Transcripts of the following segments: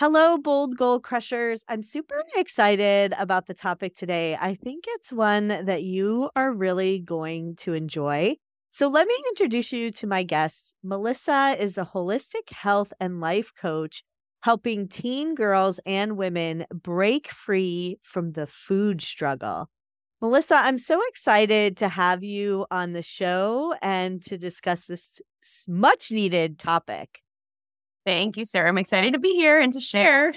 Hello, bold goal crushers. I'm super excited about the topic today. I think it's one that you are really going to enjoy. So, let me introduce you to my guest. Melissa is a holistic health and life coach helping teen girls and women break free from the food struggle. Melissa, I'm so excited to have you on the show and to discuss this much needed topic. Thank you, Sara. I'm excited to be here and to share.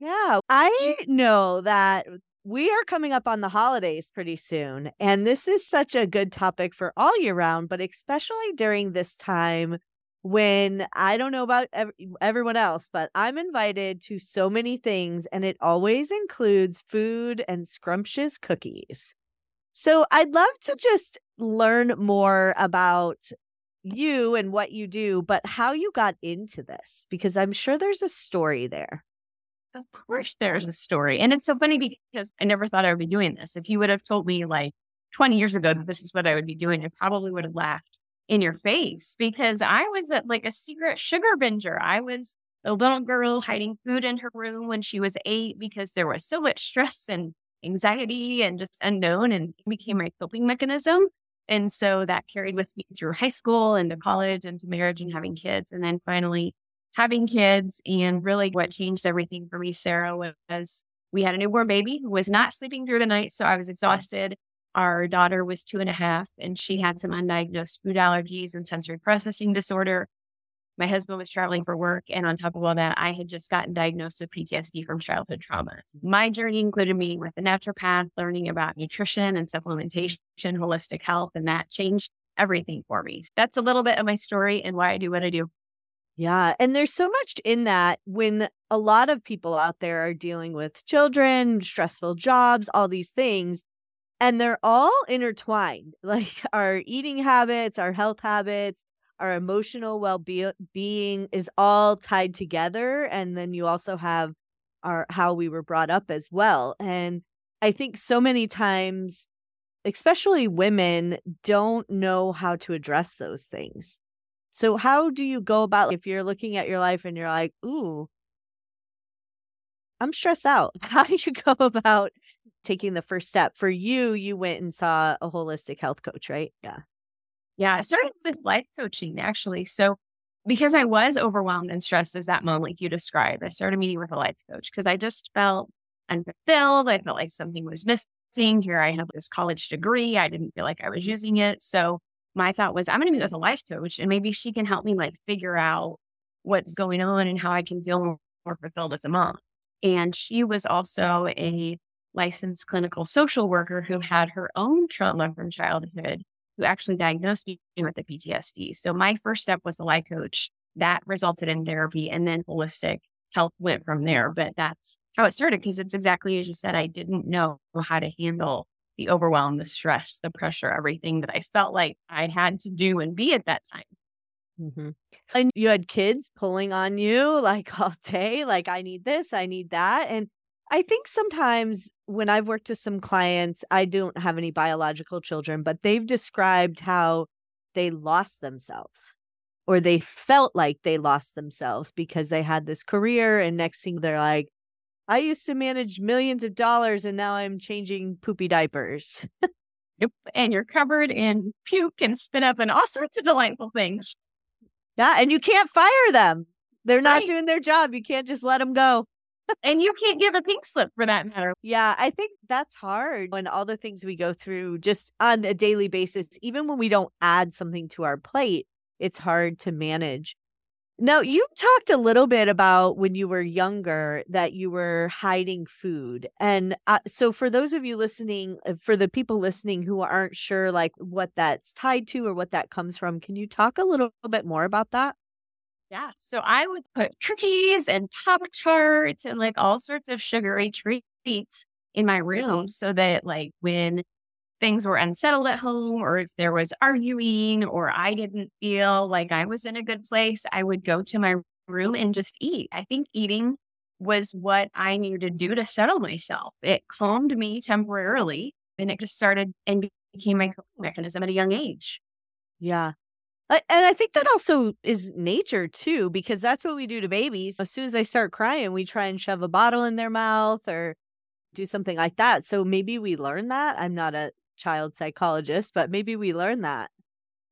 Yeah, I know that we are coming up on the holidays pretty soon. And this is such a good topic for all year round, but especially during this time when I don't know about ev- everyone else, but I'm invited to so many things and it always includes food and scrumptious cookies. So I'd love to just learn more about you and what you do, but how you got into this, because I'm sure there's a story there. Of course, there's a story. And it's so funny because I never thought I would be doing this. If you would have told me like 20 years ago that this is what I would be doing, I probably would have laughed in your face because I was a, like a secret sugar binger. I was a little girl hiding food in her room when she was eight because there was so much stress and anxiety and just unknown and became my coping mechanism. And so that carried with me through high school and to college and to marriage and having kids. And then finally having kids. And really what changed everything for me, Sara, was we had a newborn baby who was not sleeping through the night. So I was exhausted. Our daughter was two and a half and she had some undiagnosed food allergies and sensory processing disorder. My husband was traveling for work. And on top of all that, I had just gotten diagnosed with PTSD from childhood trauma. My journey included meeting with a naturopath, learning about nutrition and supplementation, holistic health, and that changed everything for me. That's a little bit of my story and why I do what I do. Yeah. And there's so much in that when a lot of people out there are dealing with children, stressful jobs, all these things, and they're all intertwined, like our eating habits, our health habits, our emotional well-being is all tied together and then you also have our how we were brought up as well and i think so many times especially women don't know how to address those things. So how do you go about if you're looking at your life and you're like ooh i'm stressed out. How do you go about taking the first step? For you you went and saw a holistic health coach right? Yeah yeah, I started with life coaching actually. So because I was overwhelmed and stressed as that moment like you described, I started meeting with a life coach because I just felt unfulfilled. I felt like something was missing. Here I have this college degree. I didn't feel like I was using it. So my thought was, I'm going to meet with a life coach and maybe she can help me like figure out what's going on and how I can feel more, more fulfilled as a mom. And she was also a licensed clinical social worker who had her own trauma from childhood who actually diagnosed me with the PTSD. So my first step was the life coach. That resulted in therapy and then holistic health went from there. But that's how it started because it's exactly as you said, I didn't know how to handle the overwhelm, the stress, the pressure, everything that I felt like I had to do and be at that time. Mm-hmm. And you had kids pulling on you like all day, like, I need this, I need that. And I think sometimes when I've worked with some clients, I don't have any biological children, but they've described how they lost themselves or they felt like they lost themselves because they had this career and next thing they're like I used to manage millions of dollars and now I'm changing poopy diapers. yep. And you're covered in puke and spit up and all sorts of delightful things. Yeah. And you can't fire them. They're not right. doing their job. You can't just let them go and you can't give a pink slip for that matter. Yeah, I think that's hard when all the things we go through just on a daily basis, even when we don't add something to our plate, it's hard to manage. Now, you talked a little bit about when you were younger that you were hiding food. And uh, so, for those of you listening, uh, for the people listening who aren't sure like what that's tied to or what that comes from, can you talk a little bit more about that? Yeah. So I would put cookies and Pop Tarts and like all sorts of sugary treats in my room so that like when things were unsettled at home or if there was arguing or I didn't feel like I was in a good place, I would go to my room and just eat. I think eating was what I needed to do to settle myself. It calmed me temporarily and it just started and became my coping mechanism at a young age. Yeah. And I think that also is nature too, because that's what we do to babies. As soon as they start crying, we try and shove a bottle in their mouth or do something like that. So maybe we learn that. I'm not a child psychologist, but maybe we learn that.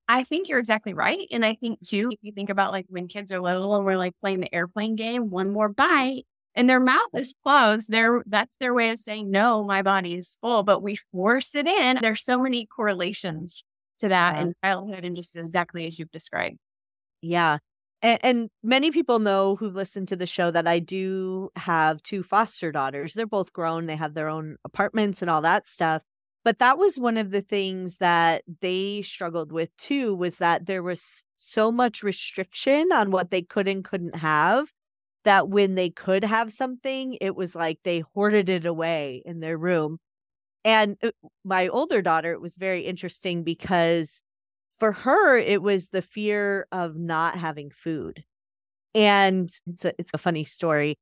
I think you're exactly right. And I think too, if you think about like when kids are little and we're like playing the airplane game, one more bite and their mouth is closed. Their that's their way of saying, no, my body is full, but we force it in. There's so many correlations to that yeah. in childhood and just exactly as you've described. Yeah. And, and, many people know who've listened to the show that I do have two foster daughters. They're both grown, they have their own apartments and all that stuff. But that was one of the things that they struggled with too was that there was so much restriction on what they could and couldn't have that when they could have something, it was like they hoarded it away in their room. And uh, my older daughter, it was very interesting because for her, it was the fear of not having food. And it's a, it's a funny story.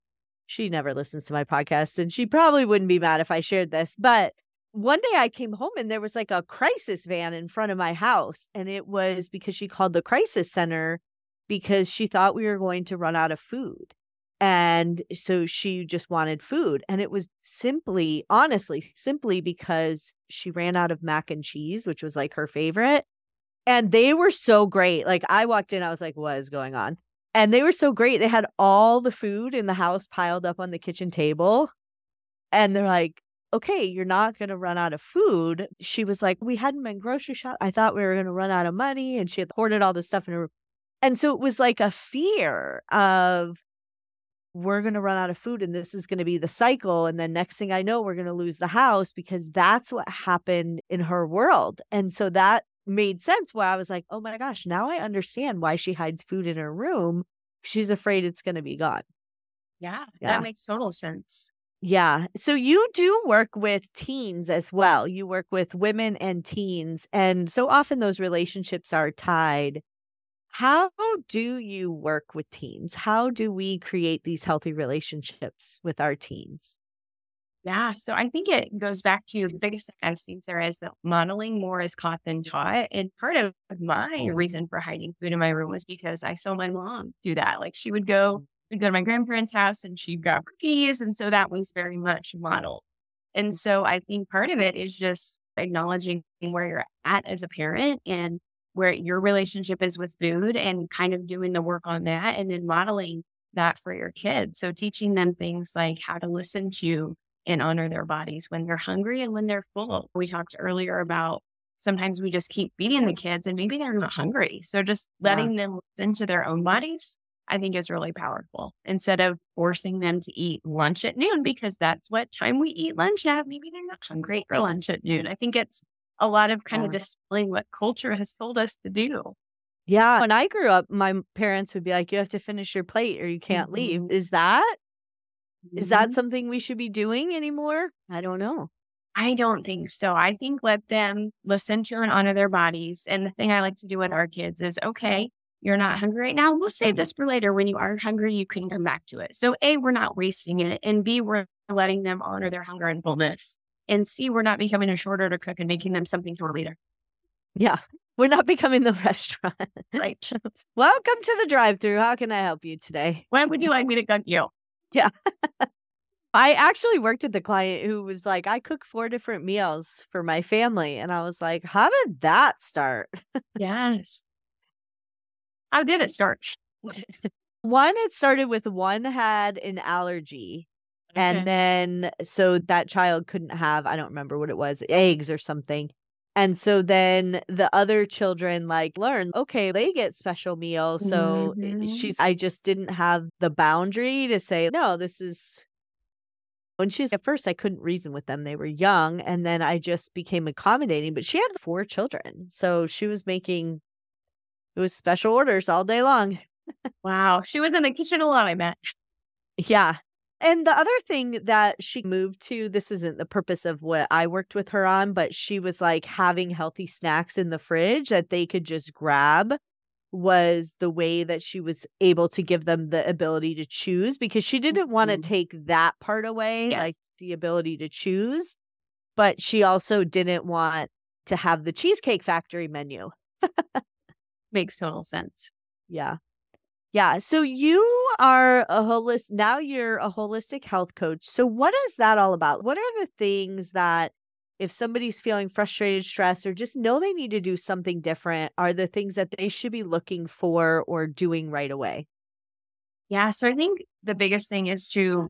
She never listens to my podcast and she probably wouldn't be mad if I shared this, but one day I came home and there was like a crisis van in front of my house. And it was because she called the crisis center because she thought we were going to run out of food. And so she just wanted food. And it was simply, honestly, simply because she ran out of mac and cheese, which was like her favorite. And they were so great. Like I walked in, I was like, what is going on? And they were so great. They had all the food in the house piled up on the kitchen table. And they're like, okay, you're not going to run out of food. She was like, we hadn't been grocery shop. I thought we were going to run out of money. And she had hoarded all this stuff in her. And so it was like a fear of, we're going to run out of food and this is going to be the cycle. And then next thing I know, we're going to lose the house because that's what happened in her world. And so that made sense why I was like, oh my gosh, now I understand why she hides food in her room. She's afraid it's going to be gone. Yeah, yeah, that makes total sense. Yeah. So you do work with teens as well. You work with women and teens. And so often those relationships are tied. How do you work with teens? How do we create these healthy relationships with our teens? Yeah. So I think it goes back to the biggest thing I've seen, Sara, is that modeling more is caught than taught. And part of my mm. reason for hiding food in my room was because I saw my mom do that. Like she would go mm. we'd go to my grandparents' house and she'd got cookies. And so that was very much modeled. And so I think part of it is just acknowledging where you're at as a parent and where your relationship is with food and kind of doing the work on that and then modeling that for your kids. So teaching them things like how to listen to and honor their bodies when they're hungry and when they're full. We talked earlier about sometimes we just keep feeding the kids and maybe they're not hungry. So just letting yeah. them listen to their own bodies I think is really powerful. Instead of forcing them to eat lunch at noon because that's what time we eat lunch at, maybe they're not hungry for lunch at noon. I think it's a lot of kind yeah. of displaying what culture has told us to do. Yeah. When I grew up, my parents would be like, you have to finish your plate or you can't mm-hmm. leave. Is that mm-hmm. is that something we should be doing anymore? I don't know. I don't think so. I think let them listen to and honor their bodies. And the thing I like to do with our kids is okay, you're not hungry right now. We'll save this for later. When you are hungry, you can come back to it. So, A, we're not wasting it. And B, we're letting them honor their hunger and fullness. And C, we're not becoming a shorter to cook and making them something to later. Yeah. We're not becoming the restaurant. Right. Welcome to the drive through. How can I help you today? When would you like me to cook you? Yeah. I actually worked with the client who was like, I cook four different meals for my family. And I was like, how did that start? yes. How did it start? one, it started with one had an allergy. Okay. And then, so that child couldn't have, I don't remember what it was, eggs or something. And so then the other children like learn, okay, they get special meals. So mm-hmm. she's, I just didn't have the boundary to say, no, this is. When she's at first, I couldn't reason with them. They were young. And then I just became accommodating, but she had four children. So she was making it was special orders all day long. wow. She was in the kitchen a lot, I bet. Yeah. And the other thing that she moved to, this isn't the purpose of what I worked with her on, but she was like having healthy snacks in the fridge that they could just grab was the way that she was able to give them the ability to choose because she didn't want to Mhm. take that part away, like the ability to choose, but she also didn't want to have the Cheesecake Factory menu. Makes total sense. Yeah. Yeah. So you are a holistic, now you're a holistic health coach. So what is that all about? What are the things that if somebody's feeling frustrated, stressed, or just know they need to do something different, are the things that they should be looking for or doing right away? Yeah. So I think the biggest thing is to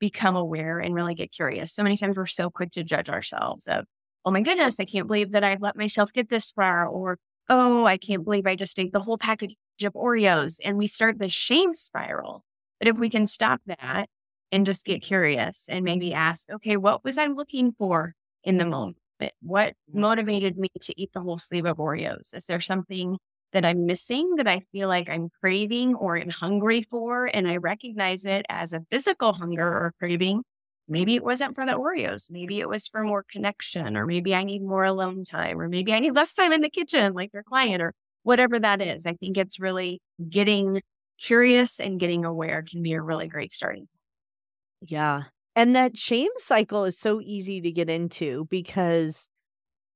become aware and really get curious. So many times we're so quick to judge ourselves of, oh my goodness, I can't believe that I've let myself get this far, or oh, I can't believe I just ate the whole package of Oreos. And we start the shame spiral. But if we can stop that and just get curious and maybe ask, okay, what was I looking for in the moment? What mm-hmm. motivated me to eat the whole sleeve of Oreos? Is there something that I'm missing that I feel like I'm craving or am hungry for? And I recognize it as a physical hunger or craving. Maybe it wasn't for the Oreos. Maybe it was for more connection, or maybe I need more alone time, or maybe I need less time in the kitchen, like your client, or whatever that is. I think it's really getting curious and getting aware can be a really great starting. Yeah. And that shame cycle is so easy to get into because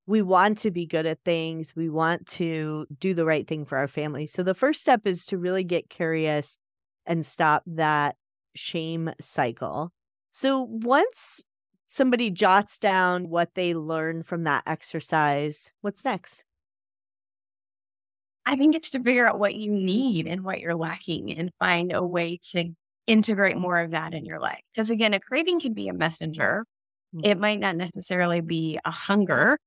we want to be good at things. We want to do the right thing for our family. So the first step is to really get curious and stop that shame cycle. So once somebody jots down what they learned from that exercise, what's next? I think it's to figure out what you need and what you're lacking and find a way to integrate more of that in your life. Because again, a craving can be a messenger. Mm. It might not necessarily be a hunger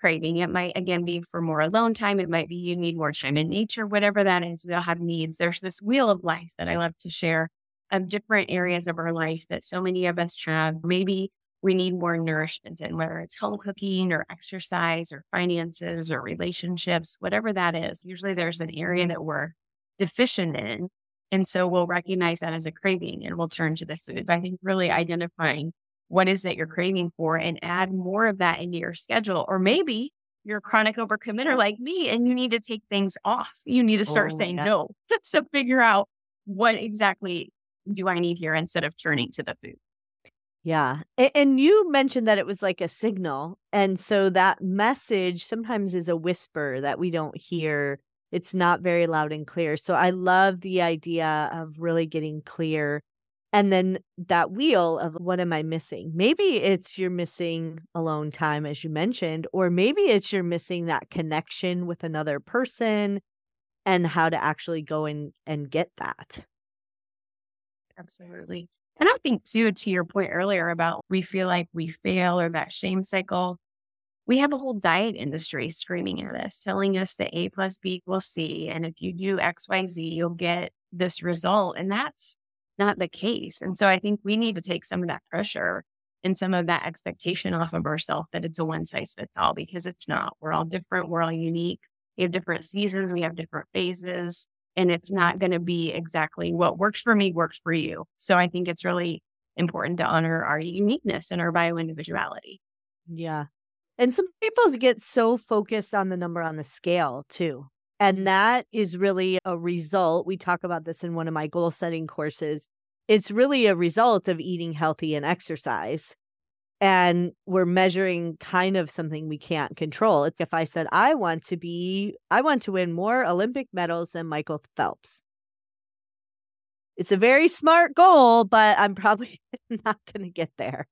craving. It might, again, be for more alone time. It might be you need more time in nature, whatever that is. We all have needs. There's this wheel of life that I love to share of different areas of our life that so many of us have. Maybe we need more nourishment in, whether it's home cooking or exercise or finances or relationships, whatever that is. Usually there's an area that we're deficient in. And so we'll recognize that as a craving and we'll turn to the foods. I think really identifying what is that you're craving for and add more of that into your schedule. Or maybe you're a chronic overcommitter like me and you need to take things off. You need to start Oh, saying yeah. no. so figure out what exactly do I need here instead of turning to the food. Yeah. And you mentioned that it was like a signal. And so that message sometimes is a whisper that we don't hear. It's not very loud and clear. So I love the idea of really getting clear. And then that wheel of what am I missing? Maybe it's you're missing alone time, as you mentioned, or maybe it's you're missing that connection with another person and how to actually go and, and get that. Absolutely. And I think too, to your point earlier about we feel like we fail or that shame cycle, we have a whole diet industry screaming at us, telling us that A plus B equals C. And if you do X, Y, Z, you'll get this result. And that's not the case. And so I think we need to take some of that pressure and some of that expectation off of ourselves that it's a one size fits all because it's not. We're all different. We're all unique. We have different seasons. We have different phases and it's not going to be exactly what works for me works for you. So I think it's really important to honor our uniqueness and our bio individuality. Yeah. And some people get so focused on the number on the scale too. And mm-hmm. that is really a result. We talk about this in one of my goal setting courses. It's really a result of eating healthy and exercise. And we're measuring kind of something we can't control. It's if I said, I want to be, I want to win more Olympic medals than Michael Phelps. It's a very smart goal, but I'm probably not going to get there.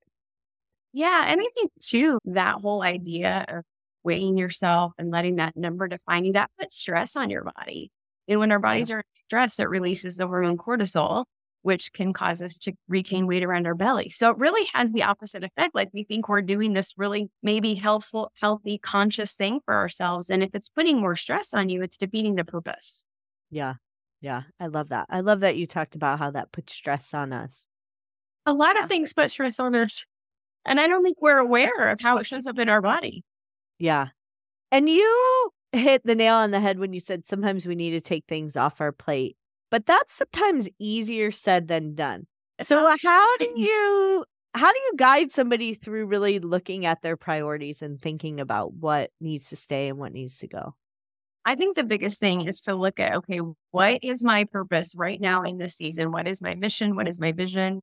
Yeah. And I think too, that whole idea of weighing yourself and letting that number define you, that puts stress on your body. And when our bodies are stressed, it releases the hormone cortisol, which can cause us to mm-hmm. retain weight around our belly. So it really has the opposite effect. Like we think we're doing this really maybe healthful, healthy, conscious thing for ourselves. And if it's putting more stress on you, it's defeating the purpose. Yeah. Yeah. I love that. I love that you talked about how that puts stress on us. A lot of things put stress on us. And I don't think we're aware of how it shows up in our body. Yeah. And you hit the nail on the head when you said sometimes we need to take things off our plate, but that's sometimes easier said than done. So uh, how do you how do you guide somebody through really looking at their priorities and thinking about what needs to stay and what needs to go? I think the biggest thing is to look at okay, what is my purpose right now in this season? What is my mission? What is my vision?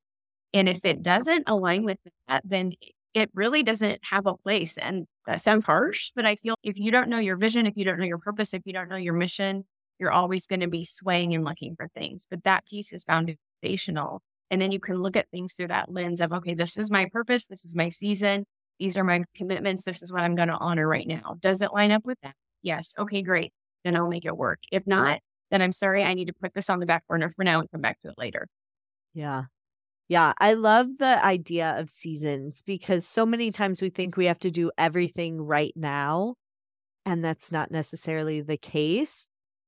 And if it doesn't align with that, then it really doesn't have a place. And that sounds harsh, but I feel if you don't know your vision, if you don't know your purpose, if you don't know your mission, you're always going to be swaying and looking for things. But that piece is foundational. And then you can look at things through that lens of, okay, this is my purpose. This is my season. These are my commitments. This is what I'm going to honor right now. Does it line up with that? Yes. Okay, great. Then I'll make it work. If not, then I'm sorry. I need to put this on the back burner for now and come back to it later. Yeah. Yeah. I love the idea of seasons because so many times we think we have to do everything right now. And that's not necessarily the case.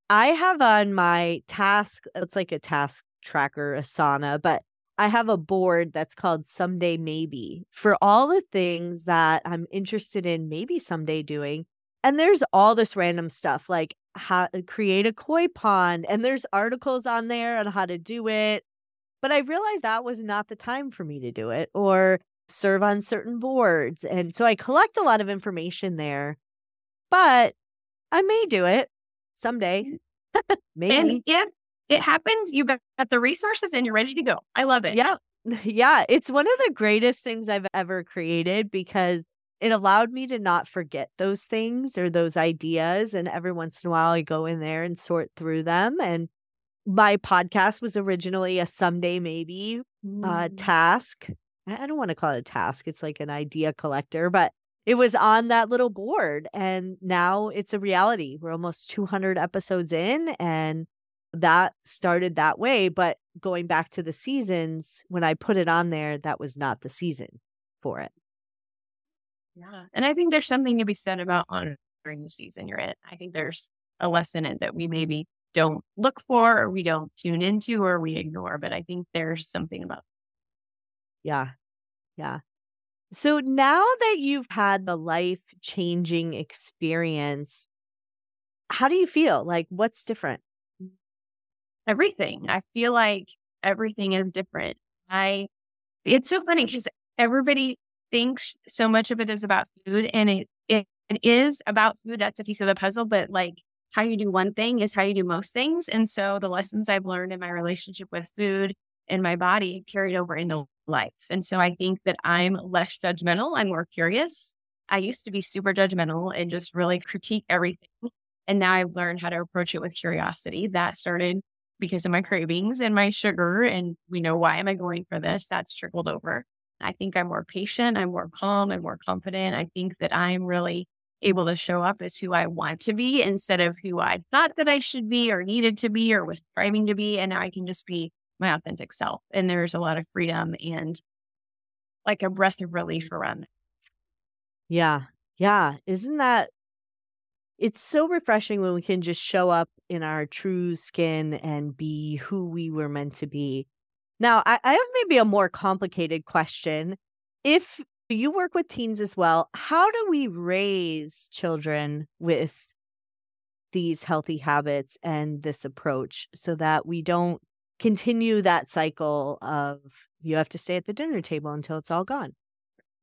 I have on my task, it's like a task tracker, Asana, but I have a board that's called Someday Maybe for all the things that I'm interested in maybe someday doing. And there's all this random stuff like how to create a koi pond, and there's articles on there on how to do it. But I realized that was not the time for me to do it or serve on certain boards. And so I collect a lot of information there, but I may do it someday. Maybe. And if it happens, you've got the resources and you're ready to go. I love it. Yeah. Yeah. It's one of the greatest things I've ever created because it allowed me to not forget those things or those ideas. And every once in a while, I go in there and sort through them. And my podcast was originally a someday maybe uh, Mm. task. I don't want to call it a task, it's like an idea collector, but it was on that little board. And now it's a reality. We're almost 200 episodes in, and that started that way. But going back to the seasons, when I put it on there, that was not the season for it. Yeah. And I think there's something to be said about honoring the season you're in. I think there's a lesson in that we maybe don't look for or we don't tune into or we ignore. But I think there's something about Yeah. Yeah. So now that you've had the life changing experience, how do you feel? Like, what's different? everything. I feel like everything is different. I it's so funny because everybody thinks so much of it is about food and it, it it is about food. That's a piece of the puzzle, but like how you do one thing is how you do most things. And so the lessons I've learned in my relationship with food and my body carried over into life. And so I think that I'm less judgmental. I'm more curious. I used to be super judgmental and just really critique everything. And now I've learned how to approach it with curiosity. That started because of my cravings and my sugar. And we know why am I going for this? That's trickled over. I think I'm more patient. I'm more calm and more confident. I think that I'm really able to show up as who I want to be instead of who I thought that I should be or needed to be or was striving to be. And now I can just be my authentic self. And there's a lot of freedom and like a breath of relief mm-hmm. around it. Yeah. Yeah. Isn't that it's so refreshing when we can just show up in our true skin and be who we were meant to be. Now, I, I have maybe a more complicated question. If you work with teens as well, how do we raise children with these healthy habits and this approach so that we don't continue that cycle of you have to stay at the dinner table until it's all gone?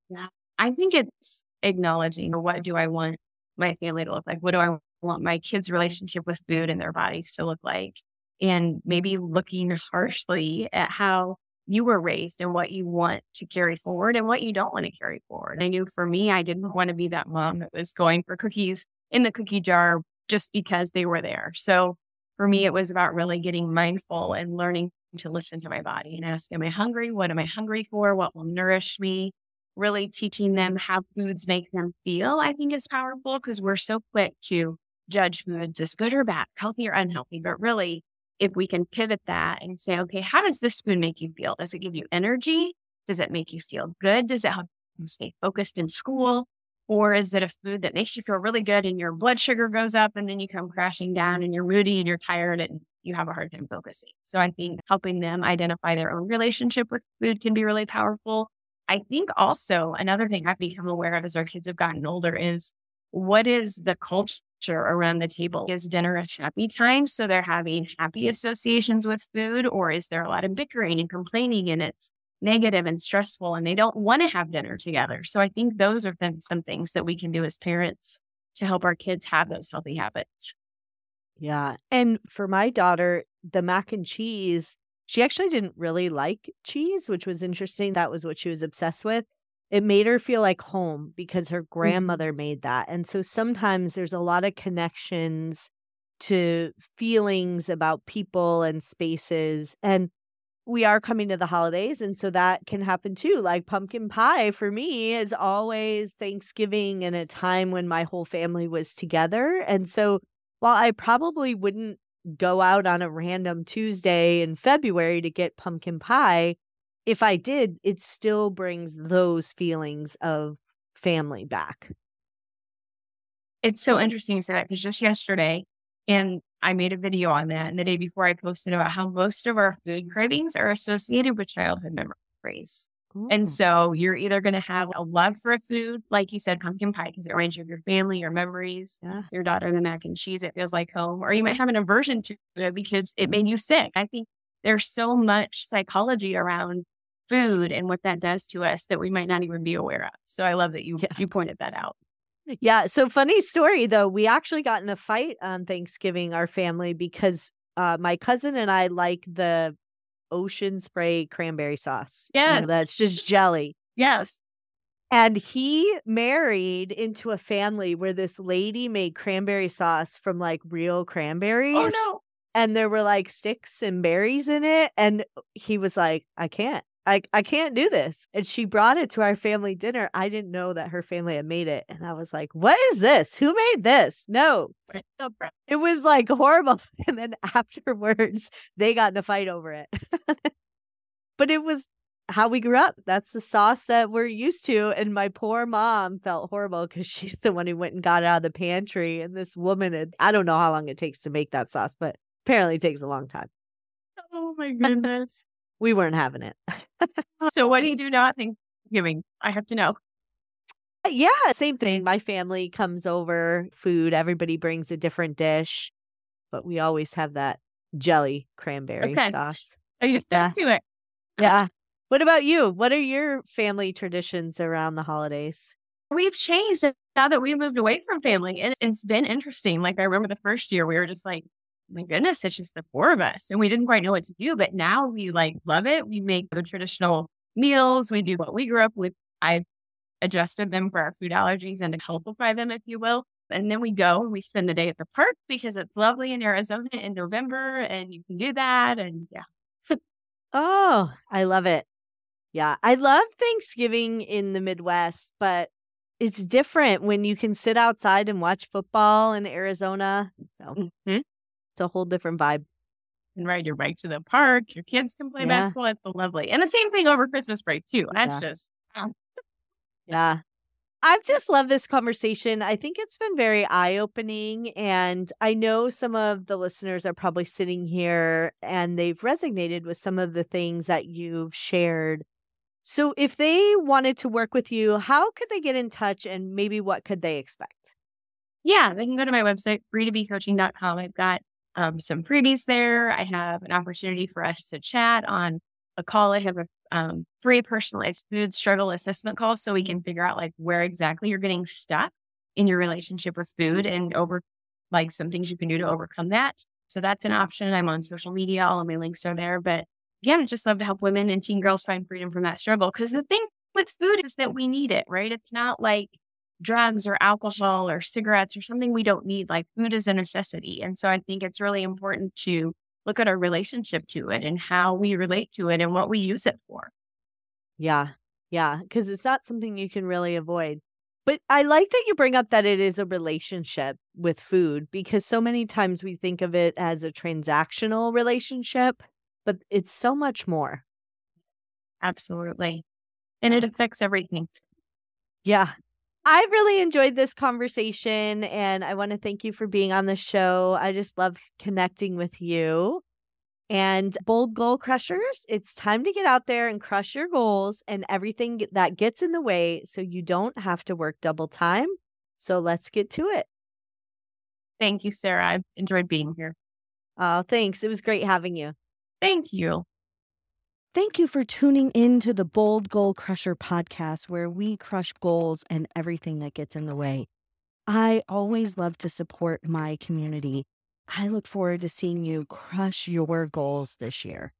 Yeah. I think it's acknowledging what do I want my family to look like? What do I want my kids' relationship with food and their bodies to look like? And maybe looking harshly at how you were raised and what you want to carry forward and what you don't want to carry forward. I knew for me, I didn't want to be that mom that was going for cookies in the cookie jar just because they were there. So for me, it was about really getting mindful and learning to listen to my body and ask, Am I hungry? What am I hungry for? What will nourish me? Really teaching them how foods make them feel, I think is powerful because we're so quick to judge foods as good or bad, healthy or unhealthy. But really, if we can pivot that and say, okay, how does this food make you feel? Does it give you energy? Does it make you feel good? Does it help you stay focused in school? Or is it a food that makes you feel really good and your blood sugar goes up and then you come crashing down and you're moody and you're tired and you have a hard time focusing? So I think helping them identify their own relationship with food can be really powerful. I think also another thing I've become aware of as our kids have gotten older is what is the culture around the table? Is dinner a happy time? So they're having happy associations with food, or is there a lot of bickering and complaining and it's negative and stressful and they don't want to have dinner together? So I think those are some things that we can do as parents to help our kids have those healthy habits. Yeah. And for my daughter, the mac and cheese, she actually didn't really like cheese, which was interesting. That was what she was obsessed with it made her feel like home because her mm-hmm. grandmother mm-hmm. made that. And so sometimes there's a lot of connections to feelings about people and spaces. And we are coming to the holidays. And so that can happen too. Like pumpkin pie for me is always Thanksgiving and a time when my whole family was together. And so while I probably wouldn't go out on a random Tuesday in February to get pumpkin pie, if I did, it still brings those feelings of family back. It's so interesting to say that because just yesterday, and I made a video on that, and the day before I posted about how most of our food mm. cravings are associated with childhood memories. Ooh. And so you're either going to have a love for a food, like you said, pumpkin pie, because it reminds you of your family, your memories, yeah. your daughter, the mac and cheese, it feels like home, or you might have an aversion to it because it made mm. you sick. I think there's so much psychology around food and what that does to us that we might not even be aware of. So I love that you yeah. you pointed that out. Yeah. So funny story though, we actually got in a fight on Thanksgiving, our family, because uh, my cousin and I like the ocean spray cranberry sauce. Yes. You know, that's just jelly. Yes. And he married into a family where this lady made cranberry sauce from like real cranberries. Oh no. And there were like sticks and berries in it. And he was like, I can't. I, I can't do this. And she brought it to our family dinner. I didn't know that her family had made it. And I was like, what is this? Who made this? No. It was like horrible. And then afterwards, they got in a fight over it. but it was how we grew up. That's the sauce that we're used to. And my poor mom felt horrible because she's the one who went and got it out of the pantry. And this woman had, I don't know how long it takes to make that sauce, but apparently it takes a long time. Oh my goodness we weren't having it. so what do you do now Thanksgiving? I have to know. Uh, yeah, same thing. My family comes over, food, everybody brings a different dish, but we always have that jelly cranberry okay. sauce. Are you stick yeah. to it? Yeah. What about you? What are your family traditions around the holidays? We've changed now that we've moved away from family. And it's been interesting. Like I remember the first year we were just like, my goodness, it's just the four of us. And we didn't quite know what to do, but now we like love it. We make the traditional meals. We do what we grew up with. I adjusted them for our food allergies and to helpify them, if you will. And then we go and we spend the day at the park because it's lovely in Arizona in November and you can do that. And yeah. oh, I love it. Yeah. I love Thanksgiving in the Midwest, but it's different when you can sit outside and watch football in Arizona. So mm-hmm. A whole different vibe. And ride your bike to the park. Your kids can play yeah. basketball. It's lovely. And the same thing over Christmas break, too. That's yeah. just. Ah. yeah. I've just loved this conversation. I think it's been very eye opening. And I know some of the listeners are probably sitting here and they've resonated with some of the things that you've shared. So, if they wanted to work with you, how could they get in touch and maybe what could they expect? Yeah, they can go to my website, free2becoaching.com. I've got um, some freebies there. I have an opportunity for us to chat on a call. I have a um, free personalized food struggle assessment call so we can figure out like where exactly you're getting stuck in your relationship with food and over like some things you can do to overcome that. So that's an option. I'm on social media. All of my links are there. But again, I just love to help women and teen girls find freedom from that struggle. Because the thing with food is that we need it, right? It's not like drugs or alcohol or cigarettes or something we don't need. Like food is a necessity. And so I think it's really important to look at our relationship to it and how we relate to it and what we use it for. Yeah. Yeah. Cause it's not something you can really avoid. But I like that you bring up that it is a relationship with food because so many times we think of it as a transactional relationship, but it's so much more. Absolutely. And it affects everything. Yeah. I really enjoyed this conversation and I want to thank you for being on the show. I just love connecting with you. And bold goal crushers, it's time to get out there and crush your goals and everything that gets in the way so you don't have to work double time. So let's get to it. Thank you, Sara. I've enjoyed being here. Oh, thanks. It was great having you. Thank you. Thank you for tuning in to the Bold Goal Crusher podcast, where we crush goals and everything that gets in the way. I always love to support my community. I look forward to seeing you crush your goals this year.